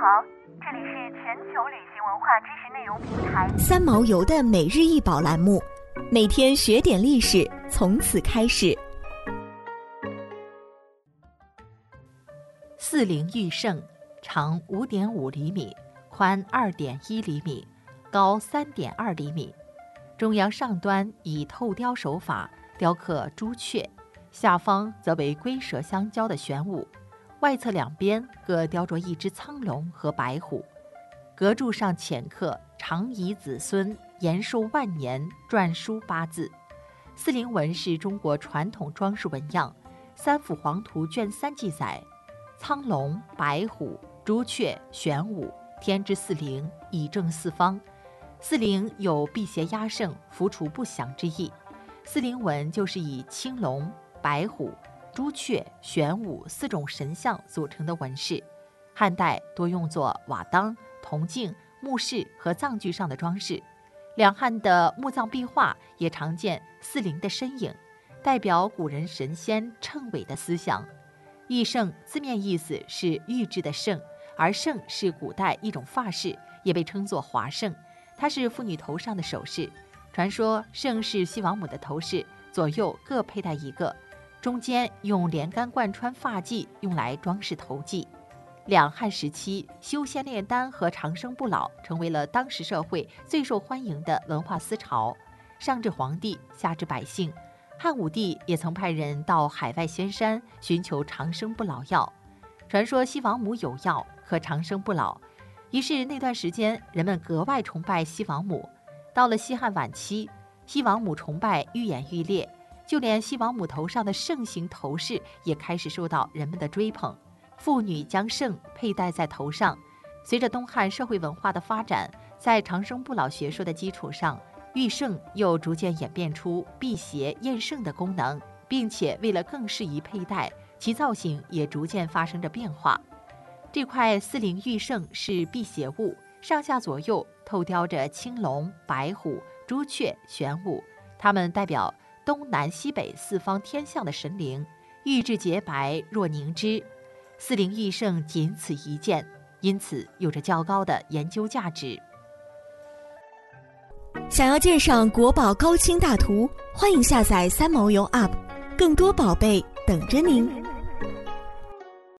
好，这里是全球旅行文化知识内容平台三毛游的每日一宝栏目，每天学点历史，从此开始。四灵玉圣，长五点五厘米，宽二点一厘米，高三点二厘米。中央上端以透雕手法雕刻朱雀，下方则为龟蛇相交的玄武。外侧两边各雕着一只苍龙和白虎，阁柱上浅刻“长宜子孙延寿万年”篆书八字。四灵纹是中国传统装饰纹样，《三辅黄图》卷三记载：苍龙、白虎、朱雀、玄武，天之四灵，以正四方。四灵有辟邪压胜、伏除不祥之意。四灵纹就是以青龙、白虎。朱雀、玄武四种神像组成的纹饰，汉代多用作瓦当、铜镜、墓室和葬具上的装饰。两汉的墓葬壁画也常见四灵的身影，代表古人神仙称伟的思想。玉圣字面意思是玉制的圣，而圣是古代一种发饰，也被称作华圣。它是妇女头上的首饰。传说圣是西王母的头饰，左右各佩戴一个。中间用连杆贯穿发髻，用来装饰头髻。两汉时期，修仙炼丹和长生不老成为了当时社会最受欢迎的文化思潮。上至皇帝，下至百姓，汉武帝也曾派人到海外仙山寻求长生不老药。传说西王母有药可长生不老，于是那段时间人们格外崇拜西王母。到了西汉晚期，西王母崇拜愈演愈烈。就连西王母头上的圣形头饰也开始受到人们的追捧，妇女将圣佩戴在头上。随着东汉社会文化的发展，在长生不老学说的基础上，玉圣又逐渐演变出辟邪验圣的功能，并且为了更适宜佩戴，其造型也逐渐发生着变化。这块四灵玉圣是辟邪物，上下左右透雕着青龙、白虎、朱雀、玄武，它们代表。东南西北四方天象的神灵，玉质洁白若凝脂，四灵玉圣仅此一件，因此有着较高的研究价值。想要鉴赏国宝高清大图，欢迎下载三毛游 App，更多宝贝等着您。